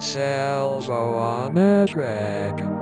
Salvo on a track.